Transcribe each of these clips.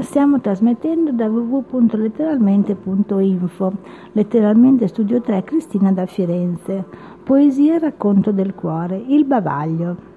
Stiamo trasmettendo da www.letteralmente.info, letteralmente studio 3 Cristina da Firenze. Poesia e racconto del cuore, il bavaglio.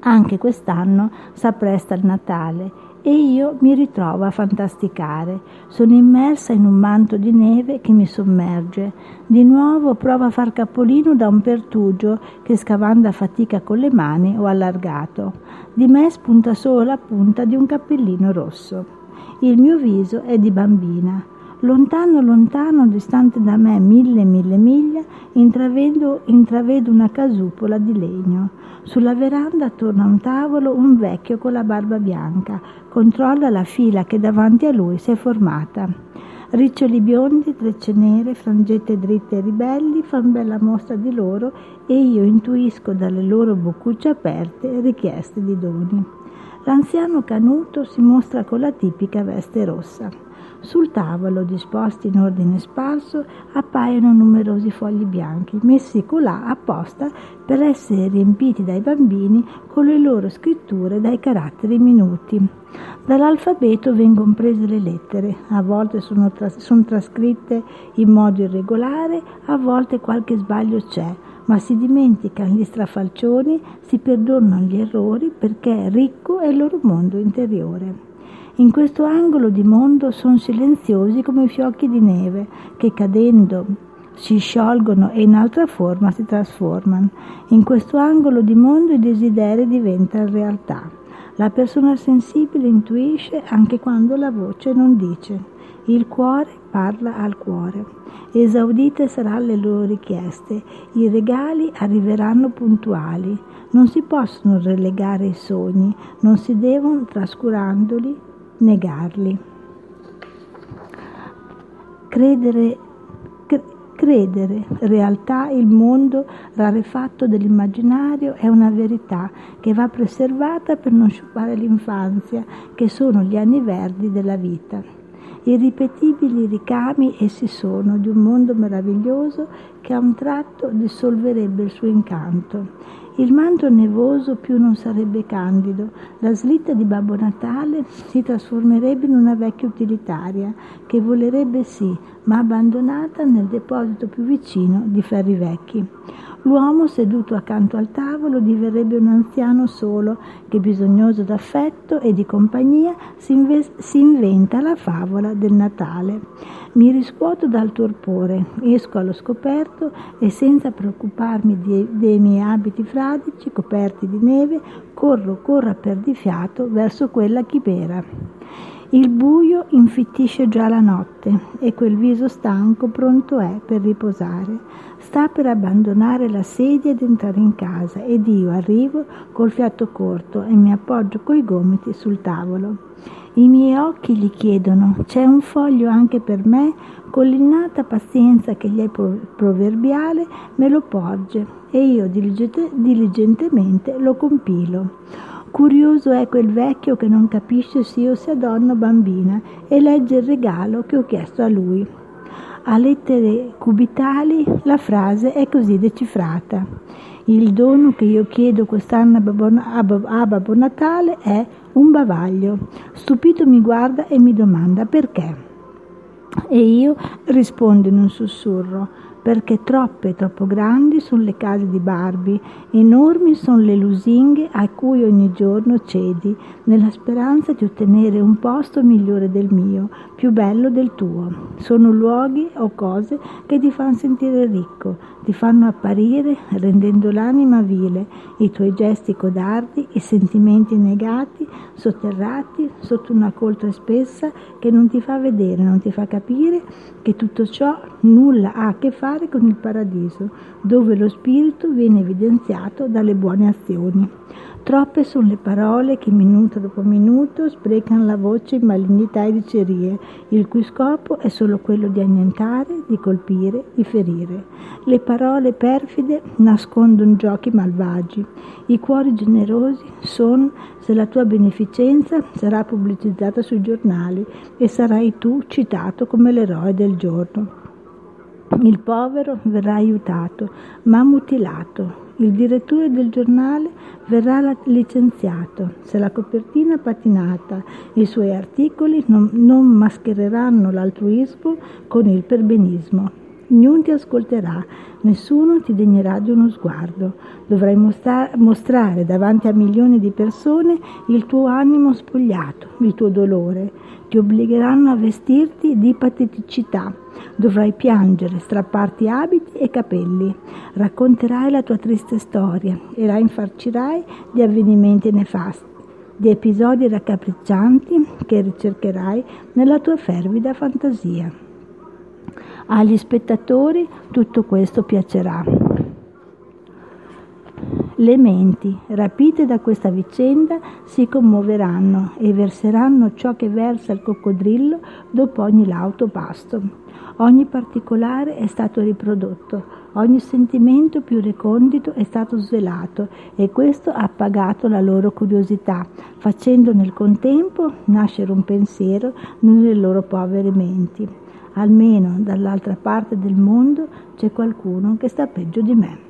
Anche quest'anno s'appresta il Natale e io mi ritrovo a fantasticare. Sono immersa in un manto di neve che mi sommerge. Di nuovo provo a far capolino da un pertugio che scavando a fatica con le mani ho allargato. Di me spunta solo la punta di un cappellino rosso. Il mio viso è di bambina. Lontano, lontano, distante da me mille, mille miglia, intravedo, intravedo una casupola di legno. Sulla veranda, attorno a un tavolo, un vecchio con la barba bianca controlla la fila che davanti a lui si è formata. Riccioli biondi, trecce nere, frangette dritte e ribelli fan bella mostra di loro e io intuisco dalle loro boccucce aperte richieste di doni. L'anziano Canuto si mostra con la tipica veste rossa. Sul tavolo, disposti in ordine sparso, appaiono numerosi fogli bianchi, messi colà apposta per essere riempiti dai bambini con le loro scritture dai caratteri minuti. Dall'alfabeto vengono prese le lettere, a volte sono, tras- sono trascritte in modo irregolare, a volte qualche sbaglio c'è, ma si dimenticano gli strafalcioni, si perdonano gli errori perché ricco è il loro mondo interiore. In questo angolo di mondo sono silenziosi come fiocchi di neve che cadendo si sciolgono e in altra forma si trasformano. In questo angolo di mondo i desideri diventano realtà. La persona sensibile intuisce anche quando la voce non dice. Il cuore parla al cuore. Esaudite saranno le loro richieste, i regali arriveranno puntuali. Non si possono relegare i sogni, non si devono, trascurandoli, negarli. Credere, credere, realtà, il mondo rarefatto dell'immaginario è una verità che va preservata per non sciupare l'infanzia, che sono gli anni verdi della vita. Irripetibili ricami essi sono di un mondo meraviglioso che a un tratto dissolverebbe il suo incanto il manto nevoso più non sarebbe candido, la slitta di Babbo Natale si trasformerebbe in una vecchia utilitaria che volerebbe sì, ma abbandonata nel deposito più vicino di ferri vecchi. L'uomo seduto accanto al tavolo diverrebbe un anziano solo che, bisognoso d'affetto e di compagnia, si, inve- si inventa la favola del Natale. Mi riscuoto dal torpore, esco allo scoperto e senza preoccuparmi dei, dei miei abiti fradici coperti di neve, corro, corro a perdifiato verso quella chimera. Il buio infittisce già la notte e quel viso stanco pronto è per riposare. Sta per abbandonare la sedia ed entrare in casa ed io arrivo col fiato corto e mi appoggio coi gomiti sul tavolo. I miei occhi gli chiedono, c'è un foglio anche per me? Con l'innata pazienza che gli è proverbiale me lo porge e io diligentemente lo compilo. Curioso è quel vecchio che non capisce se io sia donna o bambina e legge il regalo che ho chiesto a lui. A lettere cubitali la frase è così decifrata. Il dono che io chiedo quest'anno a Babbo Natale è un bavaglio. Stupito mi guarda e mi domanda perché. E io rispondo in un sussurro perché troppe, troppo grandi sono le case di Barbie, enormi sono le lusinghe a cui ogni giorno cedi, nella speranza di ottenere un posto migliore del mio, più bello del tuo. Sono luoghi o cose che ti fanno sentire ricco, ti fanno apparire rendendo l'anima vile, i tuoi gesti codardi, i sentimenti negati, sotterrati sotto una coltre spessa che non ti fa vedere, non ti fa capire che tutto ciò nulla ha a che fare con il paradiso, dove lo spirito viene evidenziato dalle buone azioni. Troppe sono le parole che minuto dopo minuto sprecano la voce in malignità e dicerie, il cui scopo è solo quello di annientare, di colpire, di ferire. Le parole perfide nascondono giochi malvagi. I cuori generosi sono se la tua beneficenza sarà pubblicizzata sui giornali e sarai tu citato come l'eroe del giorno. Il povero verrà aiutato, ma mutilato Il direttore del giornale verrà licenziato se la copertina patinata i suoi articoli non, non maschereranno l'altruismo con il perbenismo. Niun ti ascolterà, nessuno ti degnerà di uno sguardo. Dovrai mostra- mostrare davanti a milioni di persone il tuo animo spogliato, il tuo dolore. Ti obbligheranno a vestirti di pateticità. Dovrai piangere, strapparti abiti e capelli. Racconterai la tua triste storia e la infarcirai di avvenimenti nefasti di episodi raccapriccianti che ricercherai nella tua fervida fantasia. Agli spettatori tutto questo piacerà. Le menti, rapite da questa vicenda, si commuoveranno e verseranno ciò che versa il coccodrillo dopo ogni lauto pasto. Ogni particolare è stato riprodotto, ogni sentimento più recondito è stato svelato e questo ha appagato la loro curiosità, facendo nel contempo nascere un pensiero nelle loro povere menti. Almeno dall'altra parte del mondo c'è qualcuno che sta peggio di me.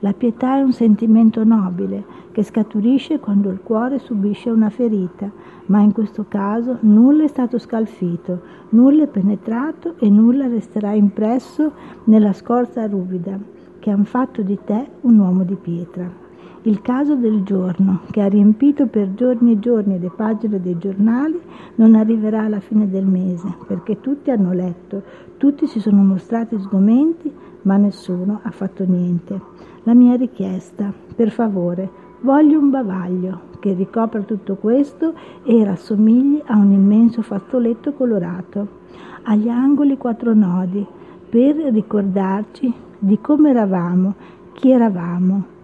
La pietà è un sentimento nobile che scaturisce quando il cuore subisce una ferita, ma in questo caso nulla è stato scalfito, nulla è penetrato e nulla resterà impresso nella scorza ruvida che han fatto di te un uomo di pietra. Il caso del giorno, che ha riempito per giorni e giorni le pagine dei giornali, non arriverà alla fine del mese, perché tutti hanno letto, tutti si sono mostrati sgomenti, ma nessuno ha fatto niente. La mia richiesta, per favore, voglio un bavaglio che ricopra tutto questo e rassomigli a un immenso fazzoletto colorato. Agli angoli quattro nodi, per ricordarci di come eravamo, chi eravamo,